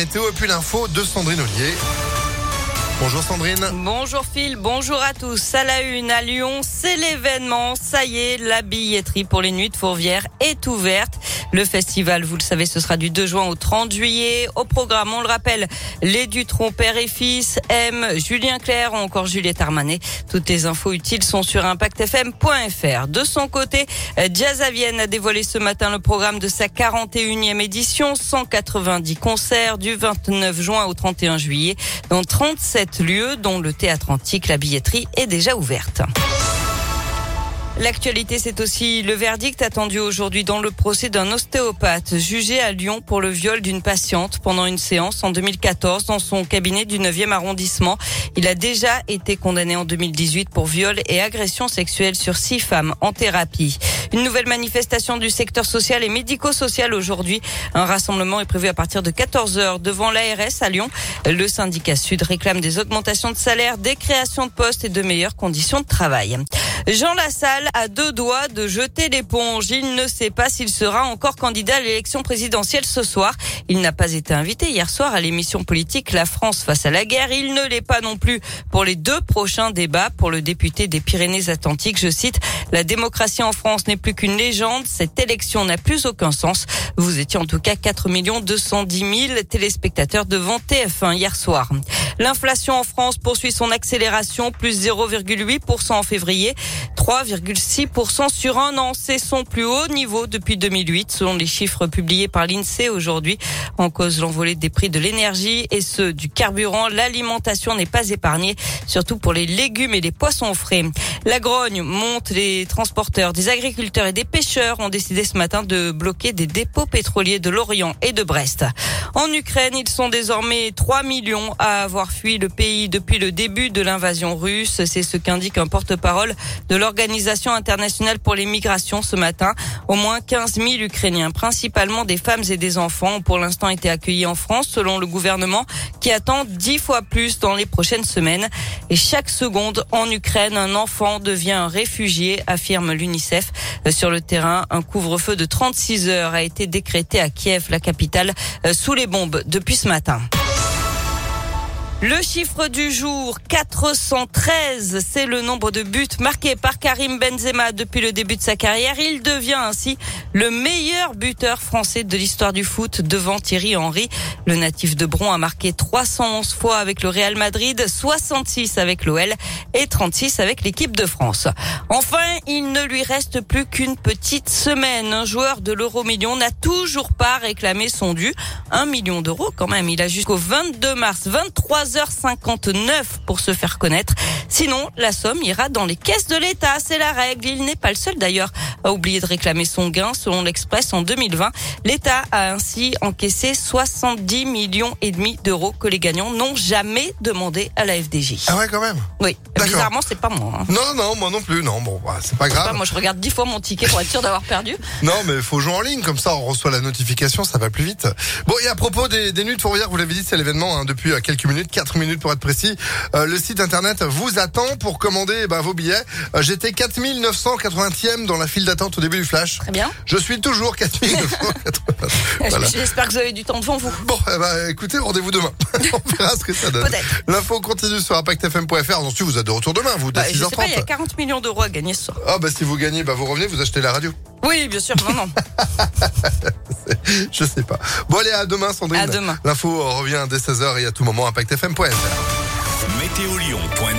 Météo et puis l'info de Sandrine Ollier. Bonjour Sandrine. Bonjour Phil, bonjour à tous. À la une à Lyon, c'est l'événement. Ça y est, la billetterie pour les nuits de Fourvière est ouverte. Le festival, vous le savez, ce sera du 2 juin au 30 juillet. Au programme, on le rappelle, les Dutron, père et fils, M, Julien Clerc ou encore Juliette Armanet. Toutes les infos utiles sont sur impactfm.fr. De son côté, Jazz a dévoilé ce matin le programme de sa 41e édition. 190 concerts du 29 juin au 31 juillet dans 37 lieux, dont le théâtre antique. La billetterie est déjà ouverte. L'actualité, c'est aussi le verdict attendu aujourd'hui dans le procès d'un ostéopathe jugé à Lyon pour le viol d'une patiente pendant une séance en 2014 dans son cabinet du 9e arrondissement. Il a déjà été condamné en 2018 pour viol et agression sexuelle sur six femmes en thérapie. Une nouvelle manifestation du secteur social et médico-social aujourd'hui. Un rassemblement est prévu à partir de 14 heures devant l'ARS à Lyon. Le syndicat Sud réclame des augmentations de salaire, des créations de postes et de meilleures conditions de travail. Jean Lassalle a deux doigts de jeter l'éponge. Il ne sait pas s'il sera encore candidat à l'élection présidentielle ce soir. Il n'a pas été invité hier soir à l'émission politique La France face à la guerre. Il ne l'est pas non plus pour les deux prochains débats pour le député des Pyrénées-Atlantiques. Je cite, la démocratie en France n'est plus qu'une légende. Cette élection n'a plus aucun sens. Vous étiez en tout cas 4 210 000 téléspectateurs devant TF1 hier soir. L'inflation en France poursuit son accélération, plus 0,8% en février, 3,6% sur un an. C'est son plus haut niveau depuis 2008, selon les chiffres publiés par l'INSEE aujourd'hui. En cause l'envolée des prix de l'énergie et ceux du carburant, l'alimentation n'est pas épargnée, surtout pour les légumes et les poissons frais. La grogne monte, les transporteurs, des agriculteurs et des pêcheurs ont décidé ce matin de bloquer des dépôts pétroliers de Lorient et de Brest. En Ukraine, ils sont désormais 3 millions à avoir le pays depuis le début de l'invasion russe. C'est ce qu'indique un porte-parole de l'Organisation internationale pour les migrations ce matin. Au moins 15 000 Ukrainiens, principalement des femmes et des enfants, ont pour l'instant été accueillis en France selon le gouvernement qui attend 10 fois plus dans les prochaines semaines. Et chaque seconde en Ukraine, un enfant devient un réfugié, affirme l'UNICEF. Sur le terrain, un couvre-feu de 36 heures a été décrété à Kiev, la capitale, sous les bombes depuis ce matin. Le chiffre du jour, 413, c'est le nombre de buts marqués par Karim Benzema depuis le début de sa carrière. Il devient ainsi le meilleur buteur français de l'histoire du foot devant Thierry Henry. Le natif de Bron a marqué 311 fois avec le Real Madrid, 66 avec l'OL et 36 avec l'équipe de France. Enfin, il ne lui reste plus qu'une petite semaine. Un joueur de l'euro million n'a toujours pas réclamé son dû. Un million d'euros quand même. Il a jusqu'au 22 mars, 23 h 59 pour se faire connaître. Sinon, la somme ira dans les caisses de l'État. C'est la règle. Il n'est pas le seul d'ailleurs à oublier de réclamer son gain. Selon l'Express, en 2020, l'État a ainsi encaissé 70 millions et demi d'euros que les gagnants n'ont jamais demandé à la FDJ. Ah ouais, quand même? Oui. Bizarrement, c'est pas moi. Hein. Non, non, moi non plus. Non, bon, bah, c'est pas grave. moi, je regarde dix fois mon ticket pour être sûr d'avoir perdu. Non, mais il faut jouer en ligne. Comme ça, on reçoit la notification. Ça va plus vite. Bon, et à propos des, des nuits de Fourvière, vous l'avez dit, c'est l'événement hein, depuis euh, quelques minutes. 4 minutes pour être précis. Euh, le site internet vous attend pour commander bah, vos billets. Euh, J'étais 4980e dans la file d'attente au début du flash. Très bien. Je suis toujours 4980. Voilà. J'espère que vous avez du temps devant vous. Bon, eh bah, écoutez, rendez-vous demain. On verra ce que ça donne. L'info continue sur impactfm.fr. Ensuite, vous êtes de retour demain, vous, dès bah, 6h30. Je sais pas, il y a 40 millions d'euros à gagner ce soir. Ah bah si vous gagnez, bah vous revenez, vous achetez la radio. Oui, bien sûr. Non, non. je sais pas. Bon, allez, à demain, Sandrine. À demain. L'info revient dès 16h et à tout moment, impactfm.fr. Météolion.net